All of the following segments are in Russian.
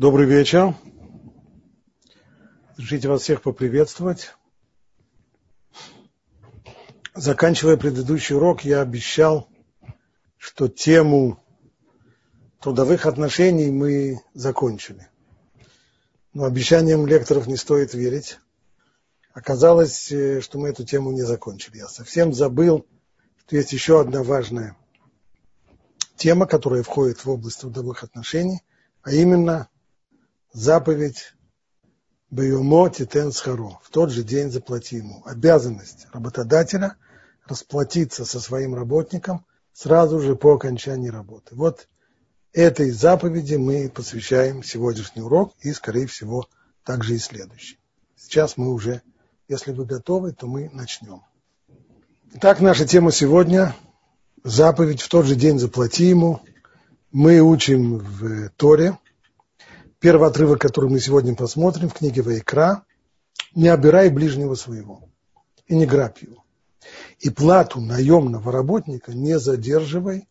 Добрый вечер. Разрешите вас всех поприветствовать. Заканчивая предыдущий урок, я обещал, что тему трудовых отношений мы закончили. Но обещаниям лекторов не стоит верить. Оказалось, э, что мы эту тему не закончили. Я совсем забыл, что есть еще одна важная тема, которая входит в область трудовых отношений, а именно заповедь Бейомо Титен Схаро. В тот же день заплати ему. Обязанность работодателя расплатиться со своим работником сразу же по окончании работы. Вот этой заповеди мы посвящаем сегодняшний урок и, скорее всего, также и следующий. Сейчас мы уже, если вы готовы, то мы начнем. Итак, наша тема сегодня – заповедь в тот же день заплати ему. Мы учим в Торе – Первый отрывок, который мы сегодня посмотрим в книге Вайкра, «Не обирай ближнего своего и не грабь его. И плату наемного работника не задерживай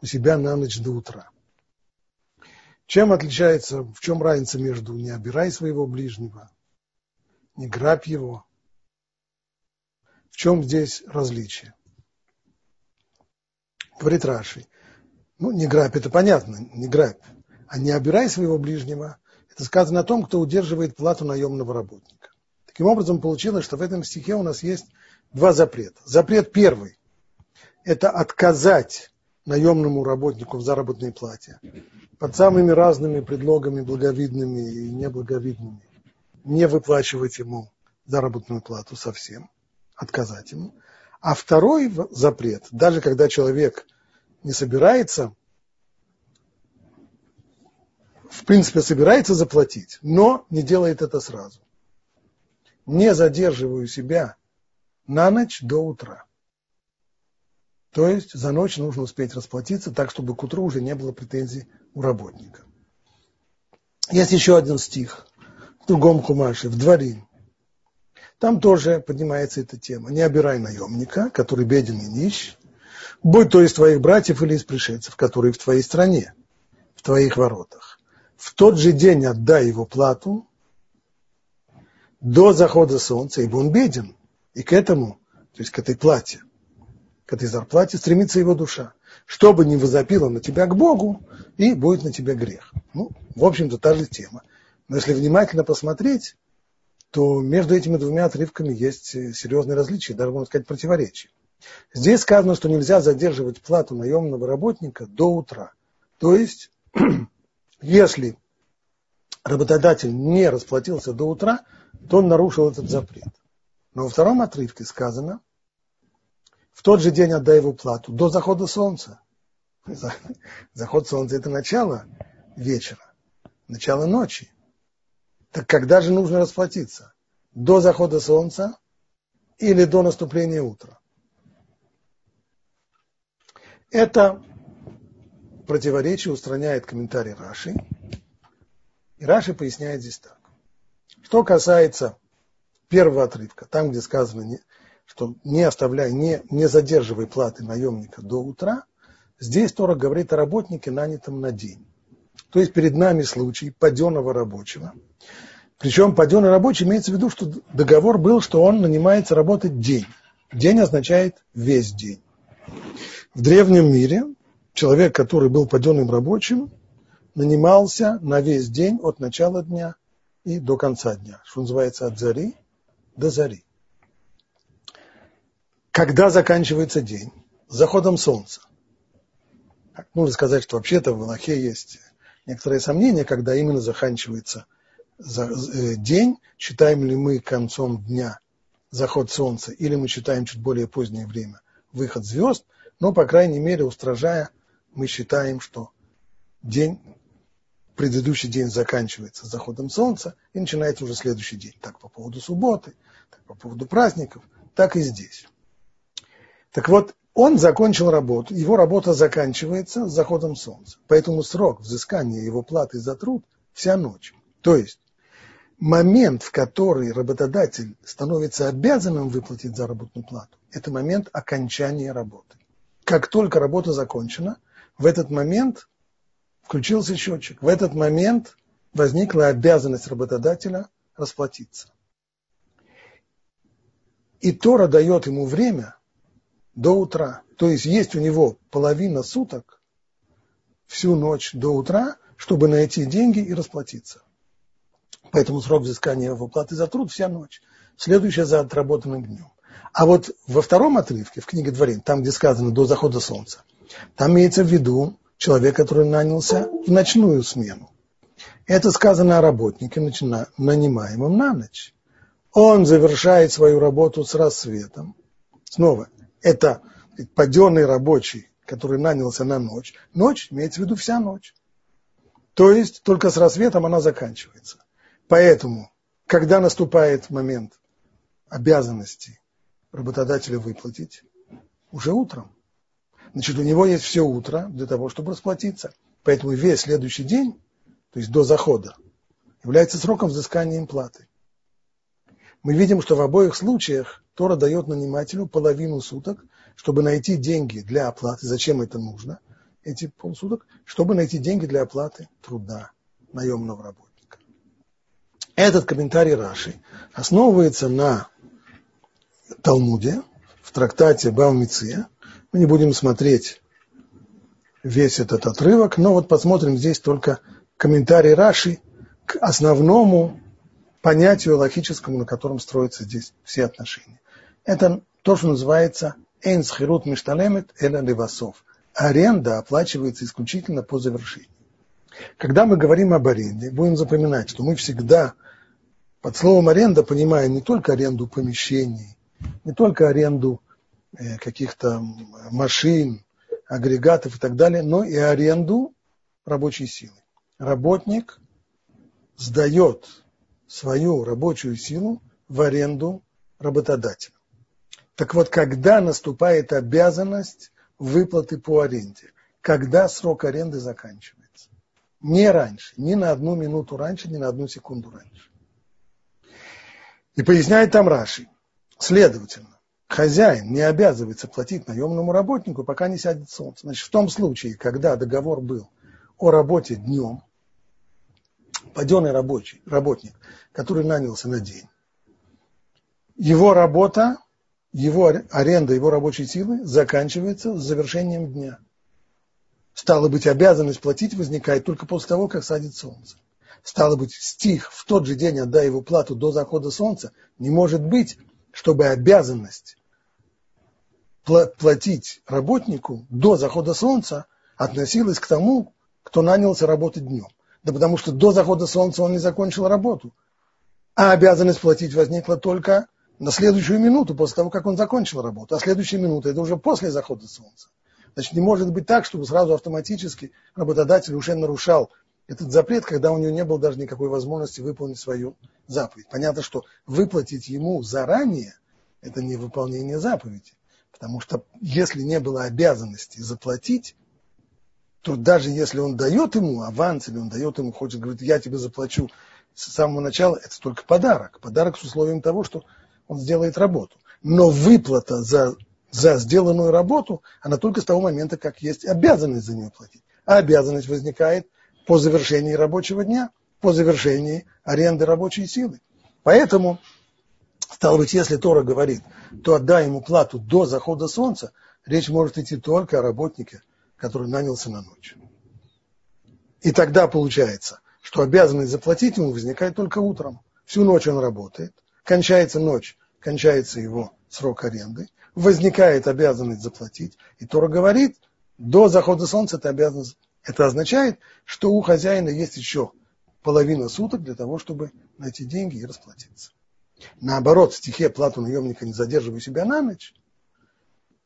у себя на ночь до утра». Чем отличается, в чем разница между «не обирай своего ближнего», «не грабь его»? В чем здесь различие? Говорит Раши. Ну, не грабь, это понятно, не грабь а не обирай своего ближнего, это сказано о том, кто удерживает плату наемного работника. Таким образом, получилось, что в этом стихе у нас есть два запрета. Запрет первый – это отказать наемному работнику в заработной плате под самыми разными предлогами, благовидными и неблаговидными. Не выплачивать ему заработную плату совсем, отказать ему. А второй запрет, даже когда человек не собирается в принципе, собирается заплатить, но не делает это сразу. Не задерживаю себя на ночь до утра. То есть за ночь нужно успеть расплатиться так, чтобы к утру уже не было претензий у работника. Есть еще один стих в другом кумаше, в дворе. Там тоже поднимается эта тема. Не обирай наемника, который беден и нищ, будь то из твоих братьев или из пришельцев, которые в твоей стране, в твоих воротах в тот же день отдай его плату до захода солнца, ибо он беден. И к этому, то есть к этой плате, к этой зарплате стремится его душа. Чтобы не возопило на тебя к Богу, и будет на тебя грех. Ну, в общем-то, та же тема. Но если внимательно посмотреть, то между этими двумя отрывками есть серьезные различия, даже, можно сказать, противоречия. Здесь сказано, что нельзя задерживать плату наемного работника до утра. То есть если работодатель не расплатился до утра, то он нарушил этот запрет. Но во втором отрывке сказано, в тот же день отдай его плату, до захода солнца. Заход солнца – это начало вечера, начало ночи. Так когда же нужно расплатиться? До захода солнца или до наступления утра? Это противоречие устраняет комментарий Раши. И Раши поясняет здесь так. Что касается первого отрывка, там, где сказано, что не оставляй, не, не задерживай платы наемника до утра, здесь Тора говорит о работнике, нанятом на день. То есть перед нами случай паденного рабочего. Причем паденный рабочий имеется в виду, что договор был, что он нанимается работать день. День означает весь день. В древнем мире человек, который был паденным рабочим, нанимался на весь день от начала дня и до конца дня, что называется от зари до зари. Когда заканчивается день? Заходом солнца. Нужно сказать, что вообще-то в Аллахе есть некоторые сомнения, когда именно заканчивается э, день, считаем ли мы концом дня заход солнца, или мы считаем чуть более позднее время выход звезд, но, по крайней мере, устражая мы считаем, что день, предыдущий день заканчивается заходом солнца и начинается уже следующий день. Так по поводу субботы, так по поводу праздников, так и здесь. Так вот, он закончил работу, его работа заканчивается с заходом солнца. Поэтому срок взыскания его платы за труд вся ночь. То есть момент, в который работодатель становится обязанным выплатить заработную плату, это момент окончания работы. Как только работа закончена – в этот момент включился счетчик. В этот момент возникла обязанность работодателя расплатиться. И Тора дает ему время до утра. То есть есть у него половина суток, всю ночь до утра, чтобы найти деньги и расплатиться. Поэтому срок взыскания выплаты за труд вся ночь. Следующая за отработанным днем. А вот во втором отрывке, в книге Дворин, там, где сказано «до захода солнца», там имеется в виду человек, который нанялся в ночную смену. Это сказано о работнике, нанимаемом на ночь. Он завершает свою работу с рассветом. Снова, это паденный рабочий, который нанялся на ночь. Ночь имеется в виду вся ночь. То есть только с рассветом она заканчивается. Поэтому, когда наступает момент обязанности работодателя выплатить, уже утром. Значит, у него есть все утро для того, чтобы расплатиться. Поэтому весь следующий день, то есть до захода, является сроком взыскания им платы. Мы видим, что в обоих случаях Тора дает нанимателю половину суток, чтобы найти деньги для оплаты. Зачем это нужно? Эти полсуток, чтобы найти деньги для оплаты труда наемного работника. Этот комментарий Раши основывается на Талмуде, в трактате Баумиция, мы не будем смотреть весь этот отрывок, но вот посмотрим здесь только комментарий Раши к основному понятию логическому, на котором строятся здесь все отношения. Это то, что называется «эйн схирут мишталемет эля левасов». Аренда оплачивается исключительно по завершении. Когда мы говорим об аренде, будем запоминать, что мы всегда под словом аренда понимаем не только аренду помещений, не только аренду каких-то машин, агрегатов и так далее, но и аренду рабочей силы. Работник сдает свою рабочую силу в аренду работодателю. Так вот, когда наступает обязанность выплаты по аренде? Когда срок аренды заканчивается? Не раньше, ни на одну минуту раньше, ни на одну секунду раньше. И поясняет там Раши. Следовательно, хозяин не обязывается платить наемному работнику, пока не сядет солнце. Значит, в том случае, когда договор был о работе днем, паденный рабочий, работник, который нанялся на день, его работа, его аренда его рабочей силы заканчивается с завершением дня. Стало быть, обязанность платить возникает только после того, как садит солнце. Стало быть, стих в тот же день отдай его плату до захода солнца не может быть, чтобы обязанность платить работнику до захода солнца относилась к тому, кто нанялся работать днем. Да потому что до захода солнца он не закончил работу. А обязанность платить возникла только на следующую минуту после того, как он закончил работу. А следующая минута – это уже после захода солнца. Значит, не может быть так, чтобы сразу автоматически работодатель уже нарушал этот запрет, когда у него не было даже никакой возможности выполнить свою заповедь. Понятно, что выплатить ему заранее – это не выполнение заповеди. Потому что если не было обязанности заплатить, то даже если он дает ему аванс, или он дает ему, хочет, говорит, я тебе заплачу с самого начала, это только подарок. Подарок с условием того, что он сделает работу. Но выплата за, за сделанную работу, она только с того момента, как есть обязанность за нее платить. А обязанность возникает по завершении рабочего дня, по завершении аренды рабочей силы. Поэтому Стало быть, если Тора говорит, то отдай ему плату до захода солнца, речь может идти только о работнике, который нанялся на ночь. И тогда получается, что обязанность заплатить ему возникает только утром. Всю ночь он работает, кончается ночь, кончается его срок аренды, возникает обязанность заплатить, и Тора говорит, до захода солнца это обязанность. Это означает, что у хозяина есть еще половина суток для того, чтобы найти деньги и расплатиться. Наоборот, в стихе плату наемника не задерживаю себя на ночь,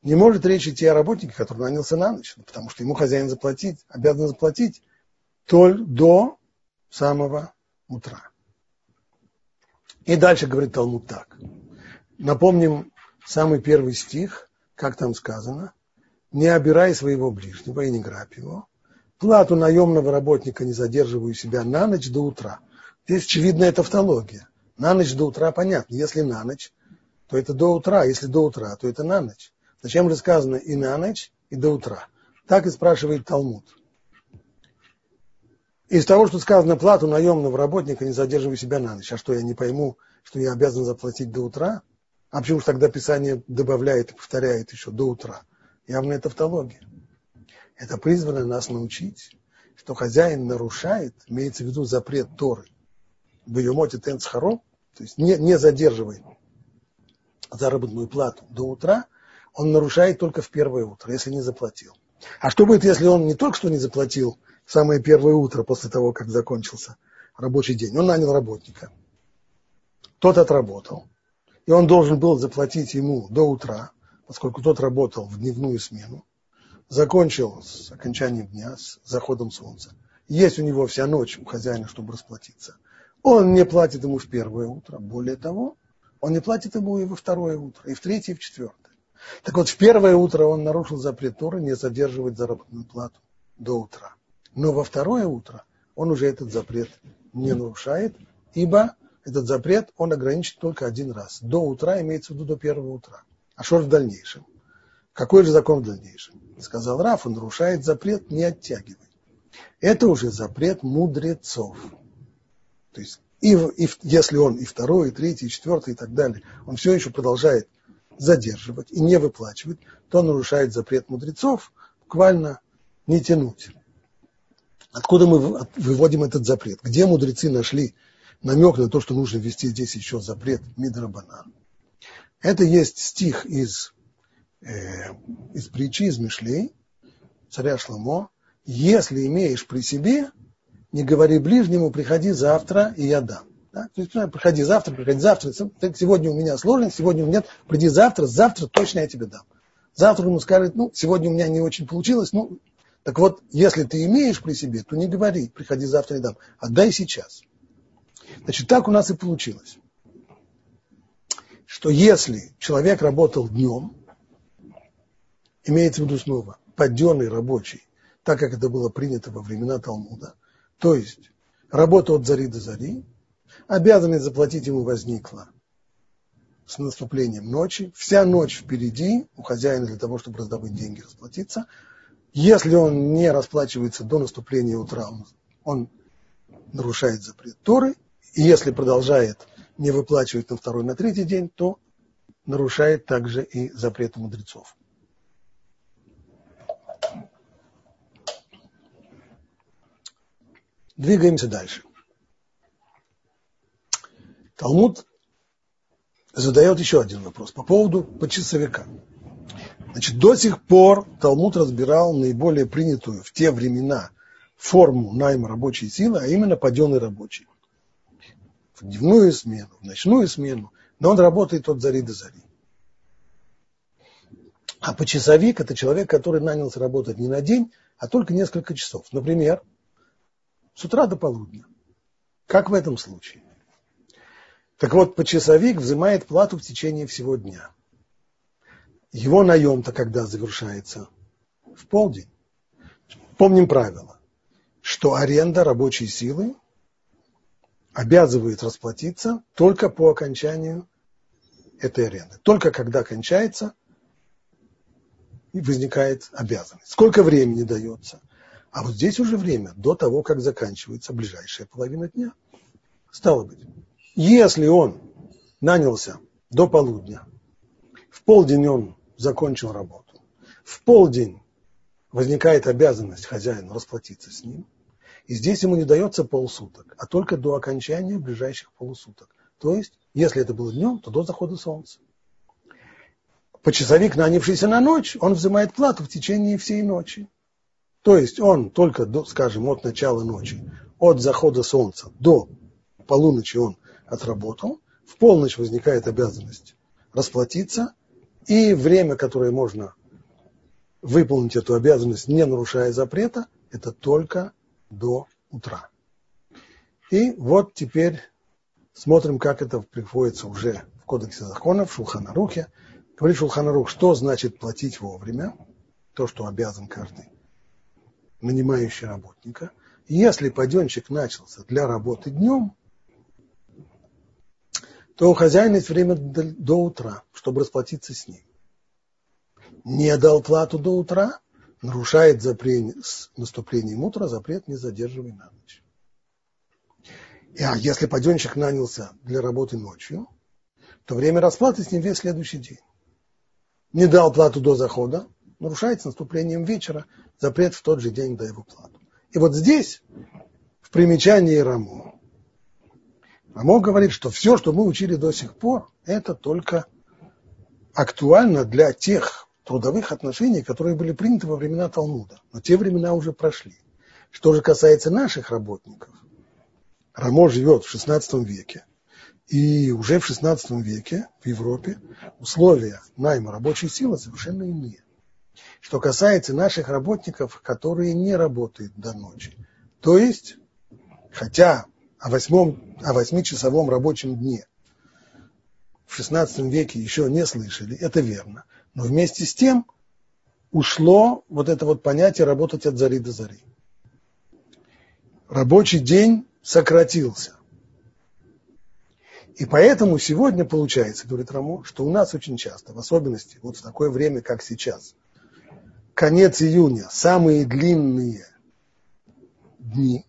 не может речь идти о работнике, который нанялся на ночь, потому что ему хозяин заплатить, обязан заплатить только до самого утра. И дальше говорит Талмуд так. Напомним самый первый стих, как там сказано, не обирай своего ближнего и не грабь его. Плату наемного работника не задерживаю себя на ночь до утра. Здесь очевидная тавтология. На ночь до утра понятно. Если на ночь, то это до утра. Если до утра, то это на ночь. Зачем же сказано и на ночь, и до утра? Так и спрашивает Талмуд. Из того, что сказано, плату наемного работника не задерживай себя на ночь. А что, я не пойму, что я обязан заплатить до утра? А почему же тогда Писание добавляет и повторяет еще до утра? Это тавтология. Это призвано нас научить, что хозяин нарушает, имеется в виду запрет Торы, в ее моте тенцхаро, то есть не, не задерживай заработную плату до утра, он нарушает только в первое утро, если не заплатил. А что будет, если он не только что не заплатил самое первое утро после того, как закончился рабочий день? Он нанял работника. Тот отработал. И он должен был заплатить ему до утра, поскольку тот работал в дневную смену. Закончил с окончанием дня, с заходом солнца. Есть у него вся ночь у хозяина, чтобы расплатиться. Он не платит ему в первое утро. Более того, он не платит ему и во второе утро, и в третье, и в четвертое. Так вот, в первое утро он нарушил запрет Торы не задерживать заработную плату до утра. Но во второе утро он уже этот запрет не нарушает, ибо этот запрет он ограничен только один раз. До утра имеется в виду до первого утра. А что в дальнейшем? Какой же закон в дальнейшем? Сказал Раф, он нарушает запрет не оттягивай. Это уже запрет мудрецов. То есть, и, и, если он и второй, и третий, и четвертый, и так далее, он все еще продолжает задерживать и не выплачивать, то нарушает запрет мудрецов, буквально не тянуть. Откуда мы выводим этот запрет? Где мудрецы нашли намек на то, что нужно ввести здесь еще запрет Мидрабанан? Это есть стих из, э, из притчи, из Мишлей, царя Шламо. Если имеешь при себе, не говори ближнему, приходи завтра, и я дам. Да? То есть, ну, приходи завтра, приходи завтра. Сегодня у меня сложность, сегодня у меня нет. Приди завтра, завтра точно я тебе дам. Завтра ему скажет, ну, сегодня у меня не очень получилось, ну, так вот, если ты имеешь при себе, то не говори, приходи завтра и дам. Отдай сейчас. Значит, так у нас и получилось. Что если человек работал днем, имеется в виду снова, подденный рабочий, так как это было принято во времена Талмуда, то есть работа от зари до зари, обязанность заплатить ему возникла с наступлением ночи. Вся ночь впереди у хозяина для того, чтобы раздобыть деньги, расплатиться. Если он не расплачивается до наступления утра, он, нарушает запрет Торы. И если продолжает не выплачивать на второй, на третий день, то нарушает также и запреты мудрецов. Двигаемся дальше. Талмуд задает еще один вопрос по поводу почасовика. Значит, до сих пор Талмуд разбирал наиболее принятую в те времена форму найма рабочей силы, а именно паденный рабочий. В дневную смену, в ночную смену, но он работает от зари до зари. А почасовик – это человек, который нанялся работать не на день, а только несколько часов. Например, с утра до полудня. Как в этом случае? Так вот, почасовик взимает плату в течение всего дня. Его наем-то когда завершается? В полдень. Помним правило, что аренда рабочей силы обязывает расплатиться только по окончанию этой аренды. Только когда кончается, возникает обязанность. Сколько времени дается? А вот здесь уже время до того, как заканчивается ближайшая половина дня. Стало быть, если он нанялся до полудня, в полдень он закончил работу, в полдень возникает обязанность хозяину расплатиться с ним, и здесь ему не дается полсуток, а только до окончания ближайших полусуток. То есть, если это было днем, то до захода солнца. Почасовик, нанявшийся на ночь, он взимает плату в течение всей ночи. То есть он только, до, скажем, от начала ночи, от захода солнца до полуночи он отработал, в полночь возникает обязанность расплатиться, и время, которое можно выполнить эту обязанность, не нарушая запрета, это только до утра. И вот теперь смотрим, как это приходится уже в Кодексе законов, в Шулханарухе. Говорит Шулханарух, что значит платить вовремя, то, что обязан каждый нанимающий работника. Если паденщик начался для работы днем, то у хозяина есть время до утра, чтобы расплатиться с ним. Не дал плату до утра, нарушает запрет с наступлением утра запрет не задерживай на ночь. А если паденщик нанялся для работы ночью, то время расплаты с ним весь следующий день. Не дал плату до захода, нарушается наступлением вечера запрет в тот же день до его плату. И вот здесь, в примечании Рамо, Рамо говорит, что все, что мы учили до сих пор, это только актуально для тех трудовых отношений, которые были приняты во времена Талмуда. Но те времена уже прошли. Что же касается наших работников, Рамо живет в XVI веке, и уже в XVI веке в Европе условия найма рабочей силы совершенно иные. Что касается наших работников, которые не работают до ночи. То есть, хотя о, восьмом, о восьмичасовом рабочем дне в XVI веке еще не слышали, это верно. Но вместе с тем ушло вот это вот понятие работать от зари до зари. Рабочий день сократился. И поэтому сегодня получается, говорит Рамо, что у нас очень часто, в особенности вот в такое время, как сейчас, конец июня, самые длинные дни,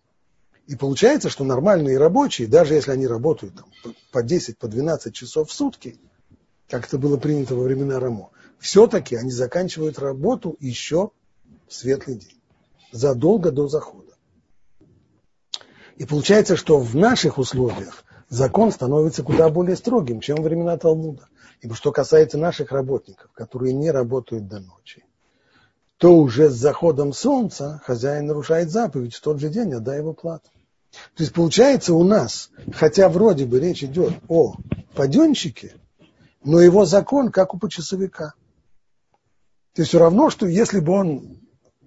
и получается, что нормальные рабочие, даже если они работают там, по 10, по 12 часов в сутки, как это было принято во времена Рамо, все-таки они заканчивают работу еще в светлый день, задолго до захода. И получается, что в наших условиях закон становится куда более строгим, чем во времена Талмуда. Ибо что касается наших работников, которые не работают до ночи, то уже с заходом солнца хозяин нарушает заповедь, в тот же день отдай его плату. То есть получается у нас, хотя вроде бы речь идет о паденщике, но его закон как у почасовика. То есть все равно, что если бы он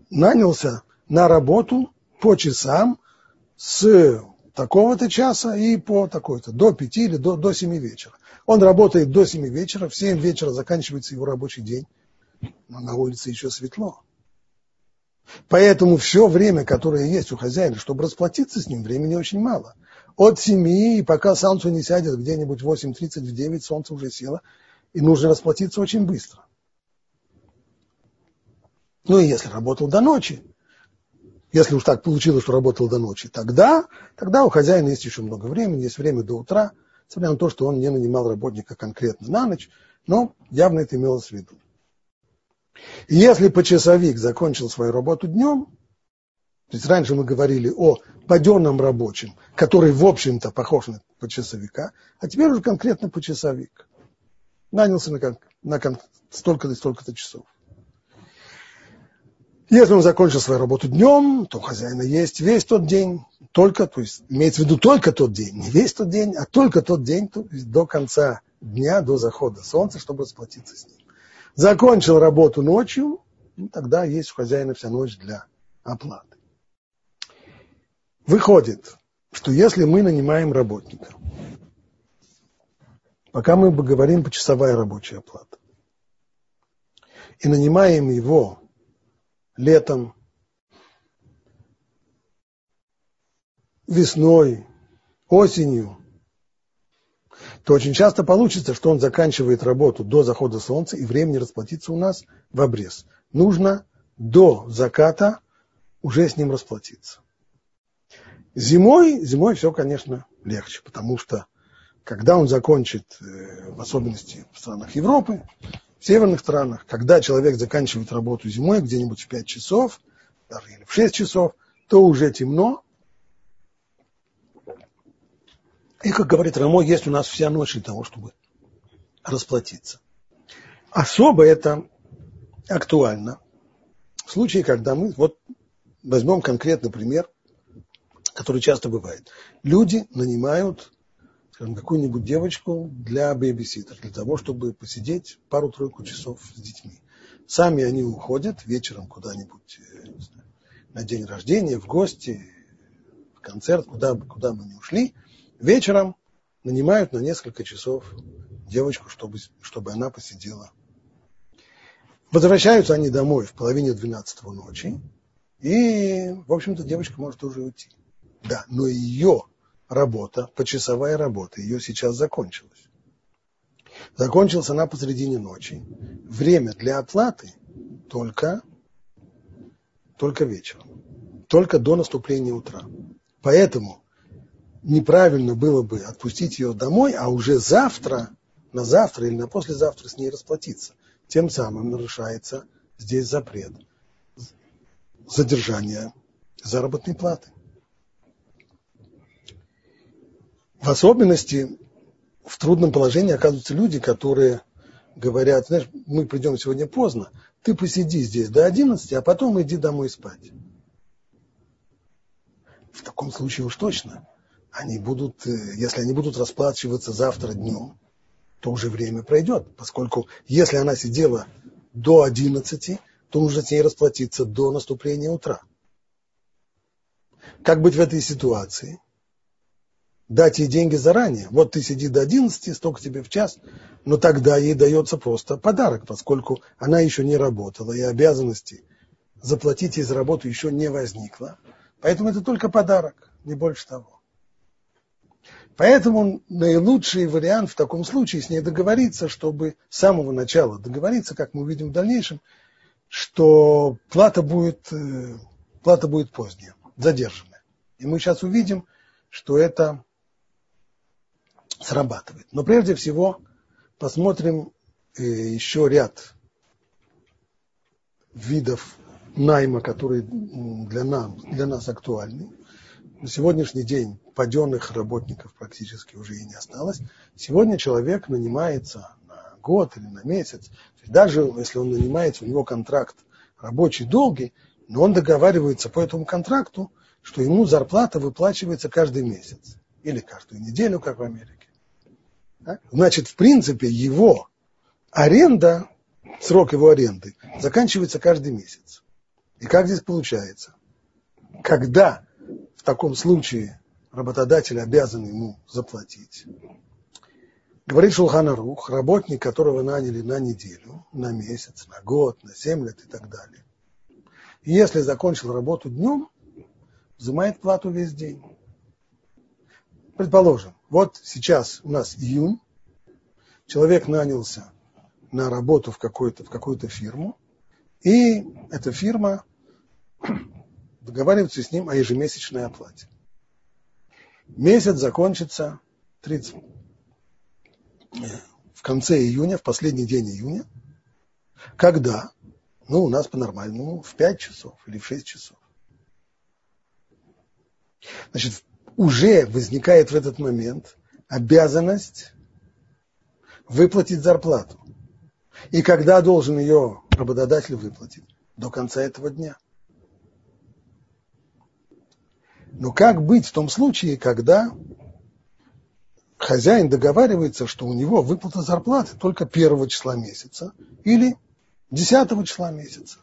нанялся на работу по часам с такого-то часа и по такой-то, до пяти или до, до семи вечера. Он работает до семи вечера, в семь вечера заканчивается его рабочий день, но на улице еще светло. Поэтому все время, которое есть у хозяина, чтобы расплатиться с ним, времени очень мало. От 7, и пока солнце не сядет где-нибудь в 8.30, в 9, солнце уже село, и нужно расплатиться очень быстро. Ну и если работал до ночи, если уж так получилось, что работал до ночи, тогда, тогда у хозяина есть еще много времени, есть время до утра, несмотря на то, что он не нанимал работника конкретно на ночь, но явно это имелось в виду. И если почасовик закончил свою работу днем, то есть раньше мы говорили о паденном рабочем, который, в общем-то, похож на почасовика, а теперь уже конкретно почасовик. Нанялся на, на столько-то и столько-то часов. Если он закончил свою работу днем, то у хозяина есть весь тот день, только, то есть имеется в виду только тот день, не весь тот день, а только тот день, то есть до конца дня, до захода солнца, чтобы расплатиться с ним закончил работу ночью, ну, тогда есть у хозяина вся ночь для оплаты. Выходит, что если мы нанимаем работника, пока мы говорим почасовая рабочая оплата, и нанимаем его летом, весной, осенью, то очень часто получится, что он заканчивает работу до захода солнца, и времени расплатиться у нас в обрез. Нужно до заката уже с ним расплатиться. Зимой, зимой все, конечно, легче, потому что когда он закончит, э, в особенности в странах Европы, в северных странах, когда человек заканчивает работу зимой где-нибудь в 5 часов, даже или в 6 часов, то уже темно, И, как говорит Рамо, есть у нас вся ночь для того, чтобы расплатиться. Особо это актуально в случае, когда мы, вот возьмем конкретный пример, который часто бывает. Люди нанимают скажем, какую-нибудь девочку для бэбиситера, для того, чтобы посидеть пару-тройку часов с детьми. Сами они уходят вечером куда-нибудь э, на день рождения, в гости, в концерт, куда, куда мы не ушли – Вечером нанимают на несколько часов девочку, чтобы, чтобы она посидела. Возвращаются они домой в половине двенадцатого ночи, и, в общем-то, девочка может уже уйти. Да, но ее работа, почасовая работа, ее сейчас закончилась. Закончилась она посредине ночи. Время для оплаты только только вечером, только до наступления утра. Поэтому неправильно было бы отпустить ее домой, а уже завтра, на завтра или на послезавтра с ней расплатиться. Тем самым нарушается здесь запрет задержания заработной платы. В особенности в трудном положении оказываются люди, которые говорят, знаешь, мы придем сегодня поздно, ты посиди здесь до 11, а потом иди домой спать. В таком случае уж точно они будут, э, если они будут расплачиваться завтра днем, то уже время пройдет, поскольку если она сидела до 11, то нужно с ней расплатиться до наступления утра. Как быть в этой ситуации? Дать ей деньги заранее. Вот ты сиди до 11, столько тебе в час, но тогда ей дается просто подарок, поскольку она еще не работала, и обязанности заплатить ей за работу еще не возникло. Поэтому это только подарок, не больше того. Поэтому наилучший вариант в таком случае с ней договориться, чтобы с самого начала договориться, как мы увидим в дальнейшем, что плата будет, э, плата будет поздняя, задержанная. И мы сейчас увидим, что это срабатывает. Но прежде всего посмотрим э, еще ряд видов найма, которые для нас, для нас актуальны. На сегодняшний день паденных работников практически уже и не осталось. Сегодня человек нанимается на год или на месяц. Даже если он нанимается, у него контракт рабочий долгий, но он договаривается по этому контракту, что ему зарплата выплачивается каждый месяц или каждую неделю, как в Америке. Значит, в принципе, его аренда, срок его аренды заканчивается каждый месяц. И как здесь получается? Когда в таком случае работодатель обязан ему заплатить? Говорит Шулханарух, работник, которого наняли на неделю, на месяц, на год, на семь лет и так далее. Если закончил работу днем, взимает плату весь день. Предположим, вот сейчас у нас июнь, человек нанялся на работу в, какую-то, в какую-то фирму, и эта фирма договариваются с ним о ежемесячной оплате. Месяц закончится 30, в конце июня, в последний день июня. Когда? Ну, у нас по-нормальному в 5 часов или в 6 часов. Значит, уже возникает в этот момент обязанность выплатить зарплату. И когда должен ее работодатель выплатить? До конца этого дня. Но как быть в том случае, когда хозяин договаривается, что у него выплата зарплаты только первого числа месяца или десятого числа месяца?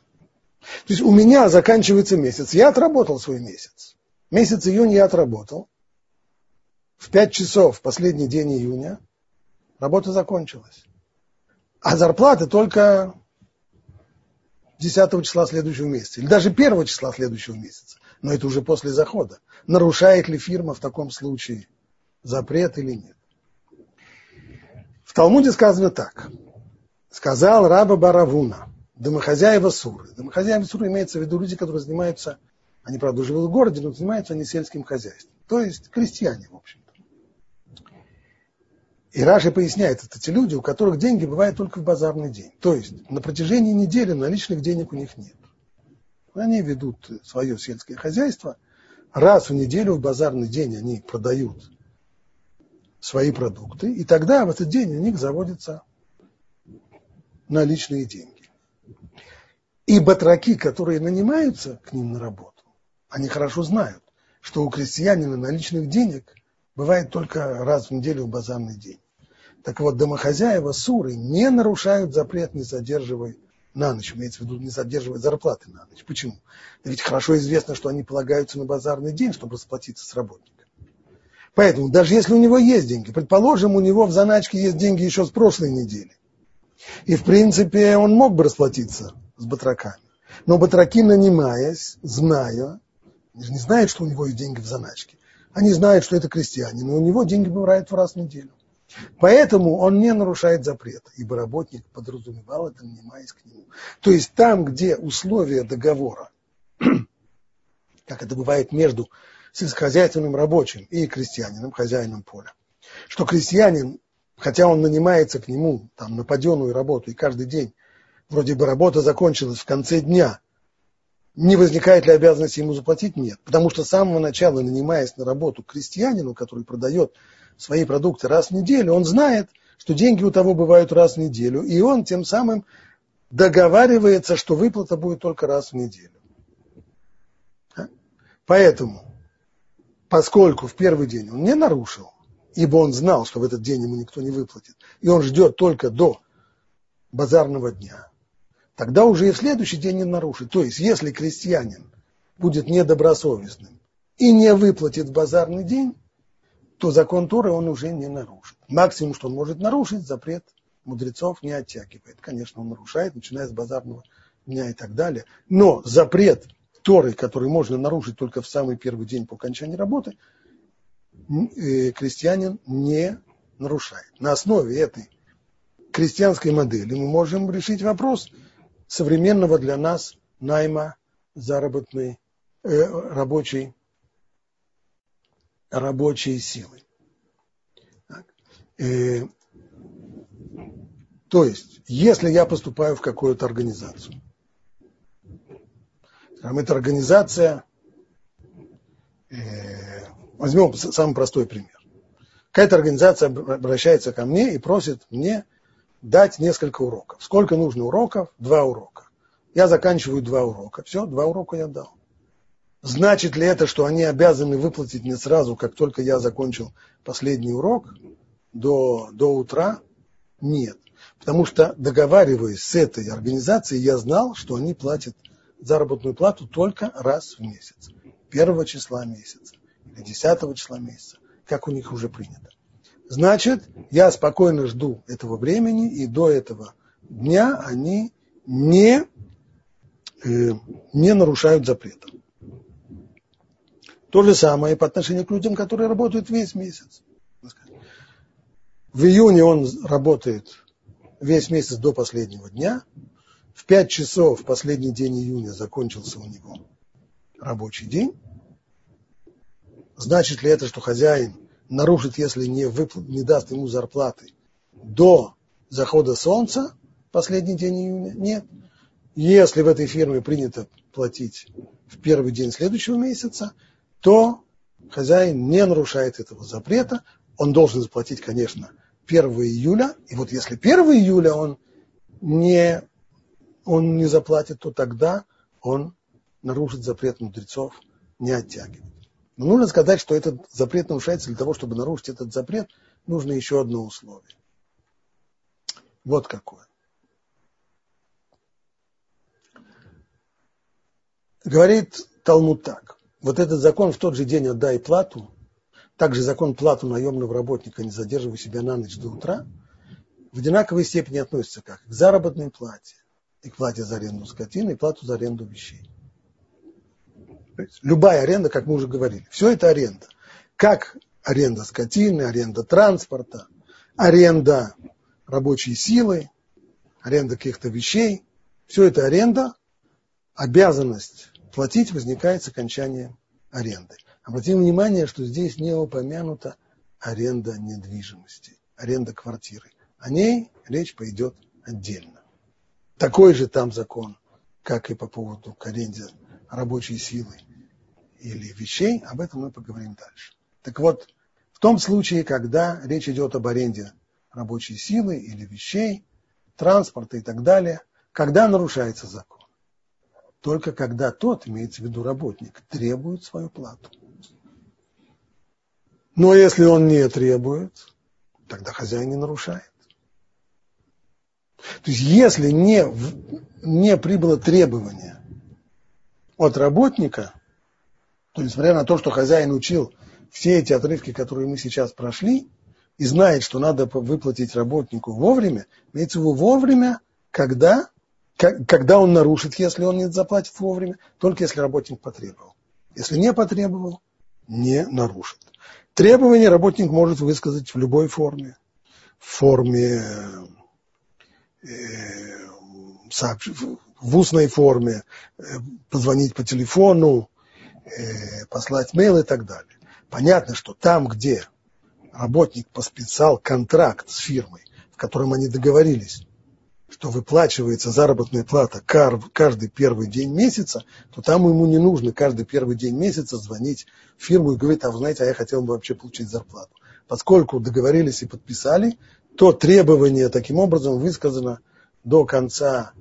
То есть у меня заканчивается месяц, я отработал свой месяц. Месяц июня я отработал. В пять часов, последний день июня, работа закончилась. А зарплата только 10 числа следующего месяца, или даже 1 числа следующего месяца но это уже после захода. Нарушает ли фирма в таком случае запрет или нет? В Талмуде сказано так. Сказал раба Баравуна, домохозяева Суры. Домохозяева Суры имеется в виду люди, которые занимаются, они, правда, живут в городе, но занимаются они сельским хозяйством. То есть крестьяне, в общем-то. И Раши поясняет, это те люди, у которых деньги бывают только в базарный день. То есть на протяжении недели наличных денег у них нет. Они ведут свое сельское хозяйство. Раз в неделю, в базарный день, они продают свои продукты, и тогда в этот день у них заводятся наличные деньги. И батраки, которые нанимаются к ним на работу, они хорошо знают, что у крестьянина наличных денег бывает только раз в неделю в базарный день. Так вот, домохозяева суры не нарушают запрет «не задерживай на ночь, имеется в виду не задерживать зарплаты на ночь. Почему? Да ведь хорошо известно, что они полагаются на базарный день, чтобы расплатиться с работником. Поэтому даже если у него есть деньги, предположим, у него в заначке есть деньги еще с прошлой недели, и в принципе он мог бы расплатиться с батраками. Но батраки, нанимаясь, зная, они же не знают, что у него есть деньги в заначке. Они знают, что это крестьянин, но у него деньги бывают в раз в неделю. Поэтому он не нарушает запрета, ибо работник подразумевал это, нанимаясь к нему. То есть там, где условия договора как это бывает между сельскохозяйственным рабочим и крестьянином, хозяином поля, что крестьянин, хотя он нанимается к нему там, на паденную работу, и каждый день вроде бы работа закончилась в конце дня, не возникает ли обязанности ему заплатить? Нет. Потому что с самого начала, нанимаясь на работу крестьянину, который продает свои продукты раз в неделю, он знает, что деньги у того бывают раз в неделю, и он тем самым договаривается, что выплата будет только раз в неделю. Поэтому, поскольку в первый день он не нарушил, ибо он знал, что в этот день ему никто не выплатит, и он ждет только до базарного дня, тогда уже и в следующий день не нарушит. То есть, если крестьянин будет недобросовестным и не выплатит базарный день, то закон Торы он уже не нарушит. Максимум, что он может нарушить, запрет мудрецов не оттягивает. Конечно, он нарушает, начиная с базарного дня и так далее. Но запрет Торы, который можно нарушить только в самый первый день по окончании работы, э, крестьянин не нарушает. На основе этой крестьянской модели мы можем решить вопрос современного для нас найма заработной э, рабочей, рабочей силы. Э, то есть, если я поступаю в какую-то организацию, эта организация, э, возьмем самый простой пример. Какая-то организация обращается ко мне и просит мне дать несколько уроков. Сколько нужно уроков? Два урока. Я заканчиваю два урока. Все, два урока я дал. Значит ли это, что они обязаны выплатить мне сразу, как только я закончил последний урок, до, до утра? Нет. Потому что, договариваясь с этой организацией, я знал, что они платят заработную плату только раз в месяц. Первого числа месяца или десятого числа месяца, как у них уже принято. Значит, я спокойно жду этого времени, и до этого дня они не, э, не нарушают запрета. То же самое по отношению к людям, которые работают весь месяц. В июне он работает весь месяц до последнего дня, в 5 часов последний день июня закончился у него рабочий день. Значит ли это, что хозяин нарушит, если не, выпл... не даст ему зарплаты до захода солнца, последний день июня? Нет. Если в этой фирме принято платить в первый день следующего месяца, то хозяин не нарушает этого запрета. Он должен заплатить, конечно, 1 июля. И вот если 1 июля он не он не заплатит, то тогда он нарушит запрет мудрецов не оттягивать. Но нужно сказать, что этот запрет нарушается для того, чтобы нарушить этот запрет, нужно еще одно условие. Вот какое. Говорит Талмуд так. Вот этот закон в тот же день отдай плату, также закон плату наемного работника не задерживай себя на ночь до утра, в одинаковой степени относится как к заработной плате, и к плате за аренду скотины, и плату за аренду вещей. Любая аренда, как мы уже говорили, все это аренда. Как аренда скотины, аренда транспорта, аренда рабочей силы, аренда каких-то вещей. Все это аренда, обязанность платить возникает с окончанием аренды. Обратим внимание, что здесь не упомянута аренда недвижимости, аренда квартиры. О ней речь пойдет отдельно такой же там закон, как и по поводу к рабочей силы или вещей, об этом мы поговорим дальше. Так вот, в том случае, когда речь идет об аренде рабочей силы или вещей, транспорта и так далее, когда нарушается закон? Только когда тот, имеется в виду работник, требует свою плату. Но если он не требует, тогда хозяин не нарушает. То есть если не, не прибыло требование от работника, то несмотря на то, что хозяин учил все эти отрывки, которые мы сейчас прошли, и знает, что надо выплатить работнику вовремя, имеется в виду вовремя, когда, когда он нарушит, если он не заплатит вовремя, только если работник потребовал. Если не потребовал, не нарушит. Требование работник может высказать в любой форме. В форме Э, в устной форме, э, позвонить по телефону, э, послать мейл и так далее. Понятно, что там, где работник подписал контракт с фирмой, в котором они договорились, что выплачивается заработная плата каждый первый день месяца, то там ему не нужно каждый первый день месяца звонить в фирму и говорить, а вы знаете, а я хотел бы вообще получить зарплату. Поскольку договорились и подписали, то требование таким образом высказано до конца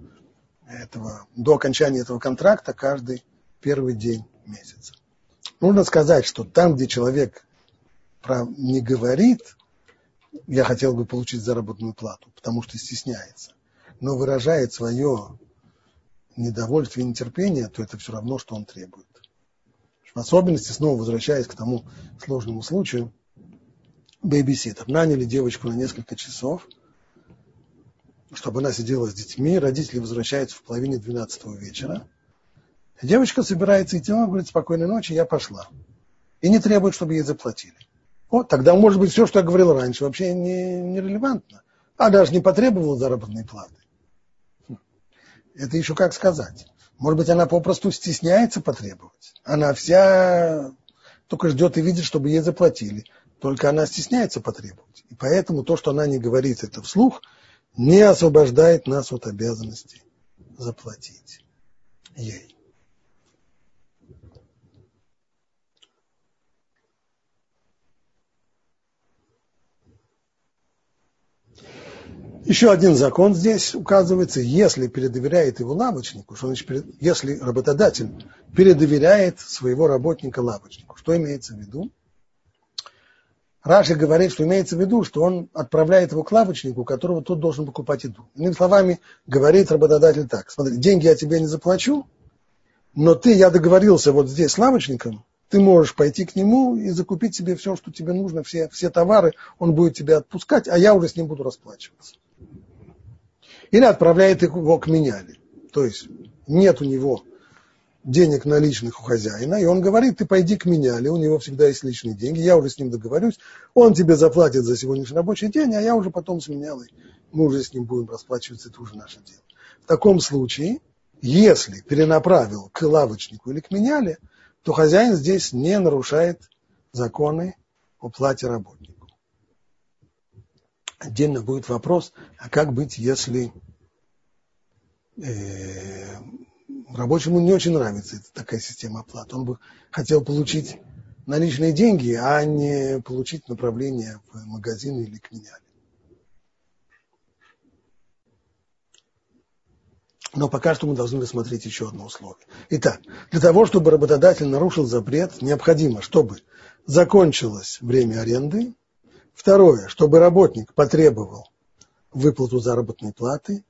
этого, до окончания этого контракта каждый первый день месяца. Нужно сказать, что там, где человек не говорит, я хотел бы получить заработную плату, потому что стесняется, но выражает свое недовольство и нетерпение, то это все равно, что он требует. В особенности, снова возвращаясь к тому сложному случаю, бейбиситер. Наняли девочку на несколько часов, чтобы она сидела с детьми. Родители возвращаются в половине двенадцатого вечера. Девочка собирается идти, она говорит, спокойной ночи, я пошла. И не требует, чтобы ей заплатили. Вот, тогда, может быть, все, что я говорил раньше, вообще не, не релевантно. А даже не потребовала заработной платы. Это еще как сказать. Может быть, она попросту стесняется потребовать. Она вся только ждет и видит, чтобы ей заплатили. Только она стесняется потребовать. И поэтому то, что она не говорит это вслух, не освобождает нас от обязанности заплатить ей. Еще один закон здесь указывается, если передоверяет его лавочнику, что значит, если работодатель передоверяет своего работника лавочнику, что имеется в виду? Раши говорит, что имеется в виду, что он отправляет его к лавочнику, которого тот должен покупать еду. Иными словами, говорит работодатель так, смотри, деньги я тебе не заплачу, но ты, я договорился вот здесь с лавочником, ты можешь пойти к нему и закупить себе все, что тебе нужно, все, все товары, он будет тебя отпускать, а я уже с ним буду расплачиваться. Или отправляет его к меняли. То есть нет у него денег наличных у хозяина, и он говорит, ты пойди к меняли, у него всегда есть личные деньги, я уже с ним договорюсь, он тебе заплатит за сегодняшний рабочий день, а я уже потом с менялой, мы уже с ним будем расплачиваться, это уже наше дело. В таком случае, если перенаправил к лавочнику или к меняле, то хозяин здесь не нарушает законы о плате работнику. Отдельно будет вопрос, а как быть, если э, рабочему не очень нравится такая система оплаты. Он бы хотел получить наличные деньги, а не получить направление в магазин или к меняле. Но пока что мы должны рассмотреть еще одно условие. Итак, для того, чтобы работодатель нарушил запрет, необходимо, чтобы закончилось время аренды. Второе, чтобы работник потребовал выплату заработной платы.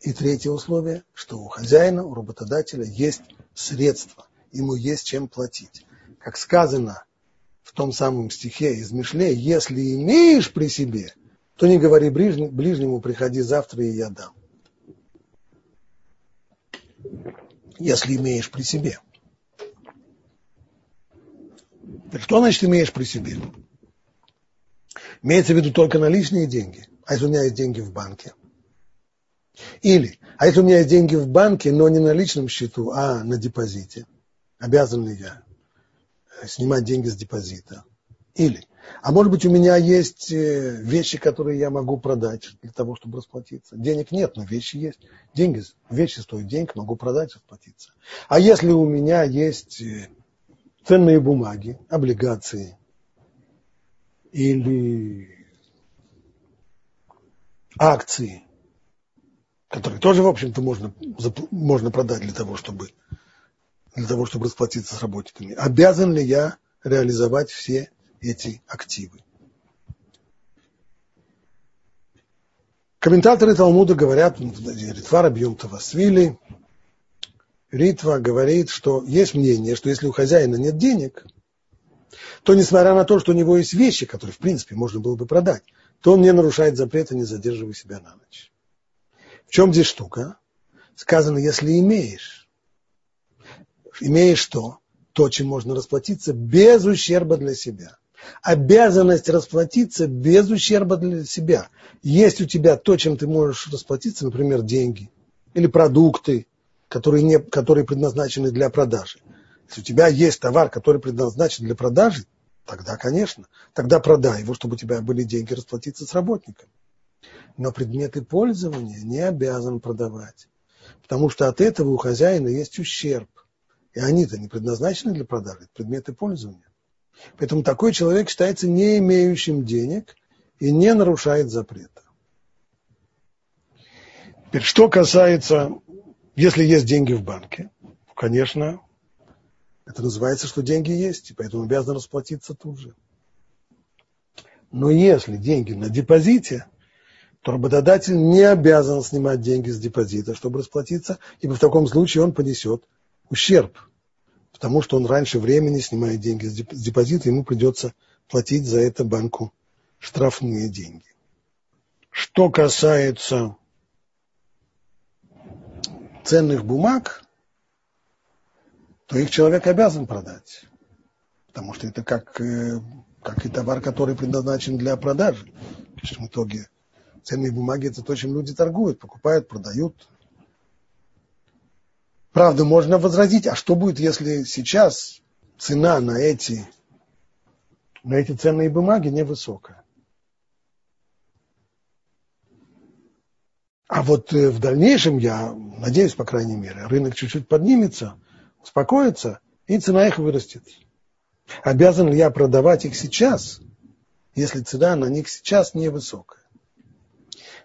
И третье условие, что у хозяина, у работодателя есть средства, ему есть чем платить. Как сказано в том самом стихе из Мишле, если имеешь при себе, то не говори ближнему, приходи завтра и я дам. Если имеешь при себе. Что значит имеешь при себе? Имеется в виду только наличные деньги. А если у меня есть деньги в банке – или, а если у меня есть деньги в банке, но не на личном счету, а на депозите, обязан ли я э, снимать деньги с депозита? Или, а может быть у меня есть э, вещи, которые я могу продать для того, чтобы расплатиться. Денег нет, но вещи есть. Деньги, вещи стоят денег, могу продать, расплатиться. А если у меня есть э, ценные бумаги, облигации или акции, которые тоже, в общем-то, можно, можно продать для того, чтобы, для того, чтобы расплатиться с работниками. Обязан ли я реализовать все эти активы? Комментаторы Талмуда говорят, ну, Ритва Рабьем Тавасвили, Ритва говорит, что есть мнение, что если у хозяина нет денег, то несмотря на то, что у него есть вещи, которые, в принципе, можно было бы продать, то он не нарушает запрета, не задерживая себя на ночь. В чем здесь штука? Сказано, если имеешь. Имеешь что? То, чем можно расплатиться без ущерба для себя. Обязанность расплатиться без ущерба для себя. Есть у тебя то, чем ты можешь расплатиться, например, деньги или продукты, которые, не, которые предназначены для продажи. Если у тебя есть товар, который предназначен для продажи, тогда, конечно, тогда продай его, чтобы у тебя были деньги расплатиться с работником. Но предметы пользования не обязан продавать, потому что от этого у хозяина есть ущерб. И они-то не предназначены для продажи, это предметы пользования. Поэтому такой человек считается не имеющим денег и не нарушает запрета. Теперь, что касается, если есть деньги в банке, конечно, это называется, что деньги есть, и поэтому обязан расплатиться тут же. Но если деньги на депозите, то работодатель не обязан снимать деньги с депозита, чтобы расплатиться, ибо в таком случае он понесет ущерб, потому что он раньше времени снимает деньги с депозита, ему придется платить за это банку штрафные деньги. Что касается ценных бумаг, то их человек обязан продать. Потому что это как, э, как и товар, который предназначен для продажи. В итоге ценные бумаги это то, чем люди торгуют, покупают, продают. Правда, можно возразить, а что будет, если сейчас цена на эти, на эти ценные бумаги невысокая? А вот э, в дальнейшем, я надеюсь, по крайней мере, рынок чуть-чуть поднимется, успокоится, и цена их вырастет. Обязан ли я продавать их сейчас, если цена на них сейчас невысокая?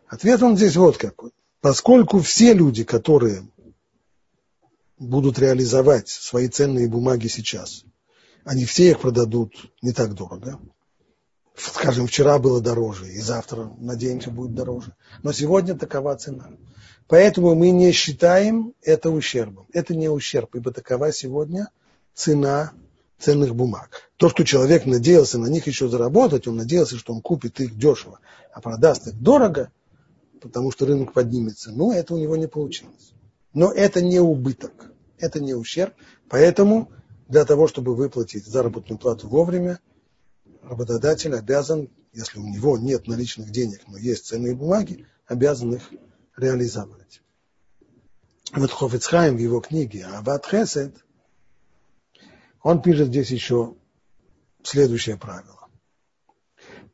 Ответ он здесь вот какой. Поскольку все люди, которые будут реализовать свои ценные бумаги сейчас, они все их продадут не так дорого, скажем, вчера было дороже, и завтра, надеемся, будет дороже. Но сегодня такова цена. Поэтому мы не считаем это ущербом. Это не ущерб, ибо такова сегодня цена ценных бумаг. То, что человек надеялся на них еще заработать, он надеялся, что он купит их дешево, а продаст их дорого, потому что рынок поднимется. Но это у него не получилось. Но это не убыток, это не ущерб. Поэтому для того, чтобы выплатить заработную плату вовремя, работодатель обязан, если у него нет наличных денег, но есть ценные бумаги, обязан их реализовать. Вот Хофицхайм в его книге Абат Хесед, он пишет здесь еще следующее правило.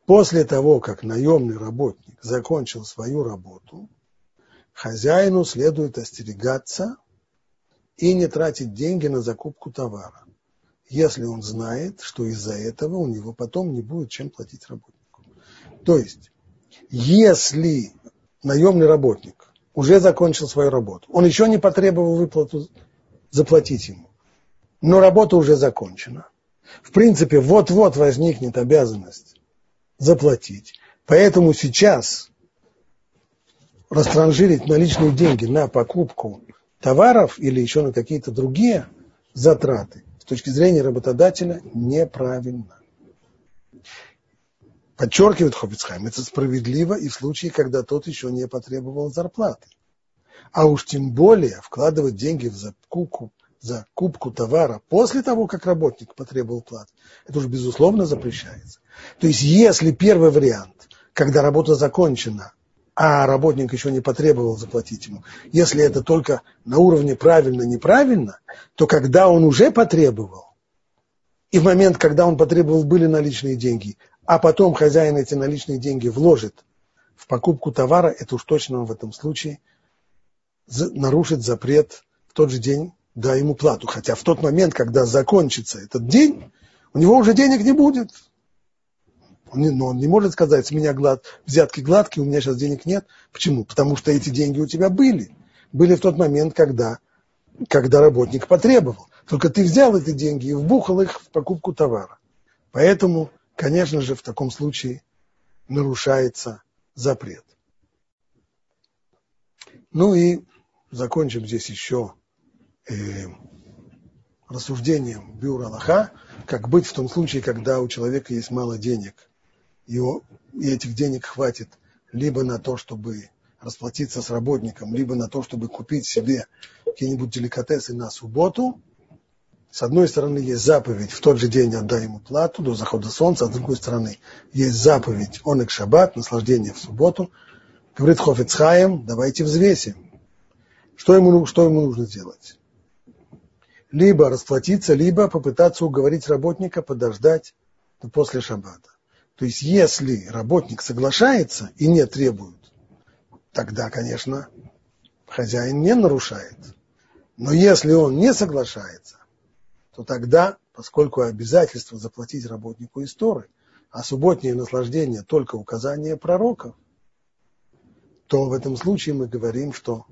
После того, как наемный работник закончил свою работу, хозяину следует остерегаться и не тратить деньги на закупку товара если он знает, что из-за этого у него потом не будет чем платить работнику. То есть, если наемный работник уже закончил свою работу, он еще не потребовал выплату заплатить ему, но работа уже закончена. В принципе, вот-вот возникнет обязанность заплатить. Поэтому сейчас растранжирить наличные деньги на покупку товаров или еще на какие-то другие затраты точки зрения работодателя неправильно. Подчеркивает Хоббицхайм, это справедливо и в случае, когда тот еще не потребовал зарплаты. А уж тем более вкладывать деньги в закупку, закупку товара после того, как работник потребовал платы, это уж безусловно запрещается. То есть если первый вариант, когда работа закончена, а работник еще не потребовал заплатить ему. Если это только на уровне правильно-неправильно, то когда он уже потребовал, и в момент, когда он потребовал, были наличные деньги, а потом хозяин эти наличные деньги вложит в покупку товара, это уж точно он в этом случае нарушит запрет в тот же день, да ему плату. Хотя в тот момент, когда закончится этот день, у него уже денег не будет. Он не, но он не может сказать, с меня глад, взятки гладкие, у меня сейчас денег нет. Почему? Потому что эти деньги у тебя были. Были в тот момент, когда, когда работник потребовал. Только ты взял эти деньги и вбухал их в покупку товара. Поэтому, конечно же, в таком случае нарушается запрет. Ну и закончим здесь еще э, рассуждением Бюра Аллаха, как быть в том случае, когда у человека есть мало денег и, и этих денег хватит либо на то, чтобы расплатиться с работником, либо на то, чтобы купить себе какие-нибудь деликатесы на субботу. С одной стороны, есть заповедь, в тот же день отдай ему плату до захода солнца, а с другой стороны, есть заповедь, он их шаббат, наслаждение в субботу. Говорит Хофицхаем, давайте взвесим. Что ему, что ему нужно сделать? либо расплатиться, либо попытаться уговорить работника подождать после шаббата. То есть, если работник соглашается и не требует, тогда, конечно, хозяин не нарушает. Но если он не соглашается, то тогда, поскольку обязательство заплатить работнику истории, а субботнее наслаждение только указание пророков, то в этом случае мы говорим, что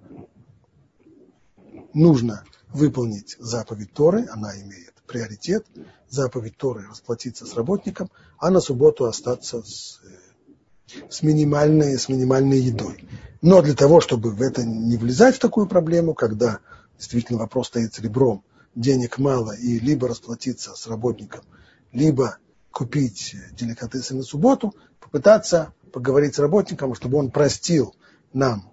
нужно выполнить заповедь Торы, она имеет приоритет, заповедь Торы расплатиться с работником, а на субботу остаться с, с, минимальной, с минимальной едой. Но для того, чтобы в это не влезать в такую проблему, когда действительно вопрос стоит с ребром, денег мало, и либо расплатиться с работником, либо купить деликатесы на субботу, попытаться поговорить с работником, чтобы он простил нам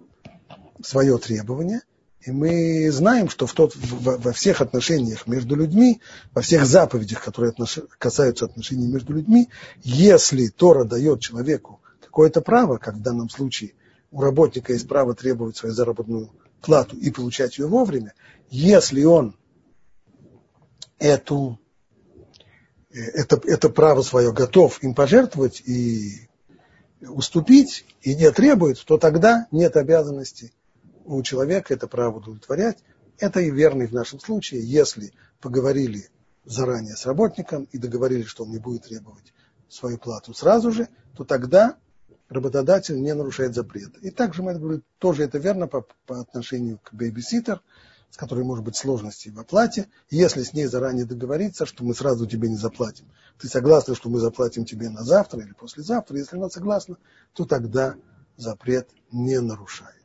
свое требование – и мы знаем, что в тот, во всех отношениях между людьми, во всех заповедях, которые отнош, касаются отношений между людьми, если Тора дает человеку какое-то право, как в данном случае у работника есть право требовать свою заработную плату и получать ее вовремя, если он эту, э, это, это право свое готов им пожертвовать и уступить, и не требует, то тогда нет обязанности у человека это право удовлетворять. Это и верный в нашем случае, если поговорили заранее с работником и договорились, что он не будет требовать свою плату сразу же, то тогда работодатель не нарушает запрет. И также мы говорим, тоже это верно по, по отношению к бейбиситер, с которой может быть сложности в оплате. Если с ней заранее договориться, что мы сразу тебе не заплатим. Ты согласна, что мы заплатим тебе на завтра или послезавтра? Если она согласна, то тогда запрет не нарушает.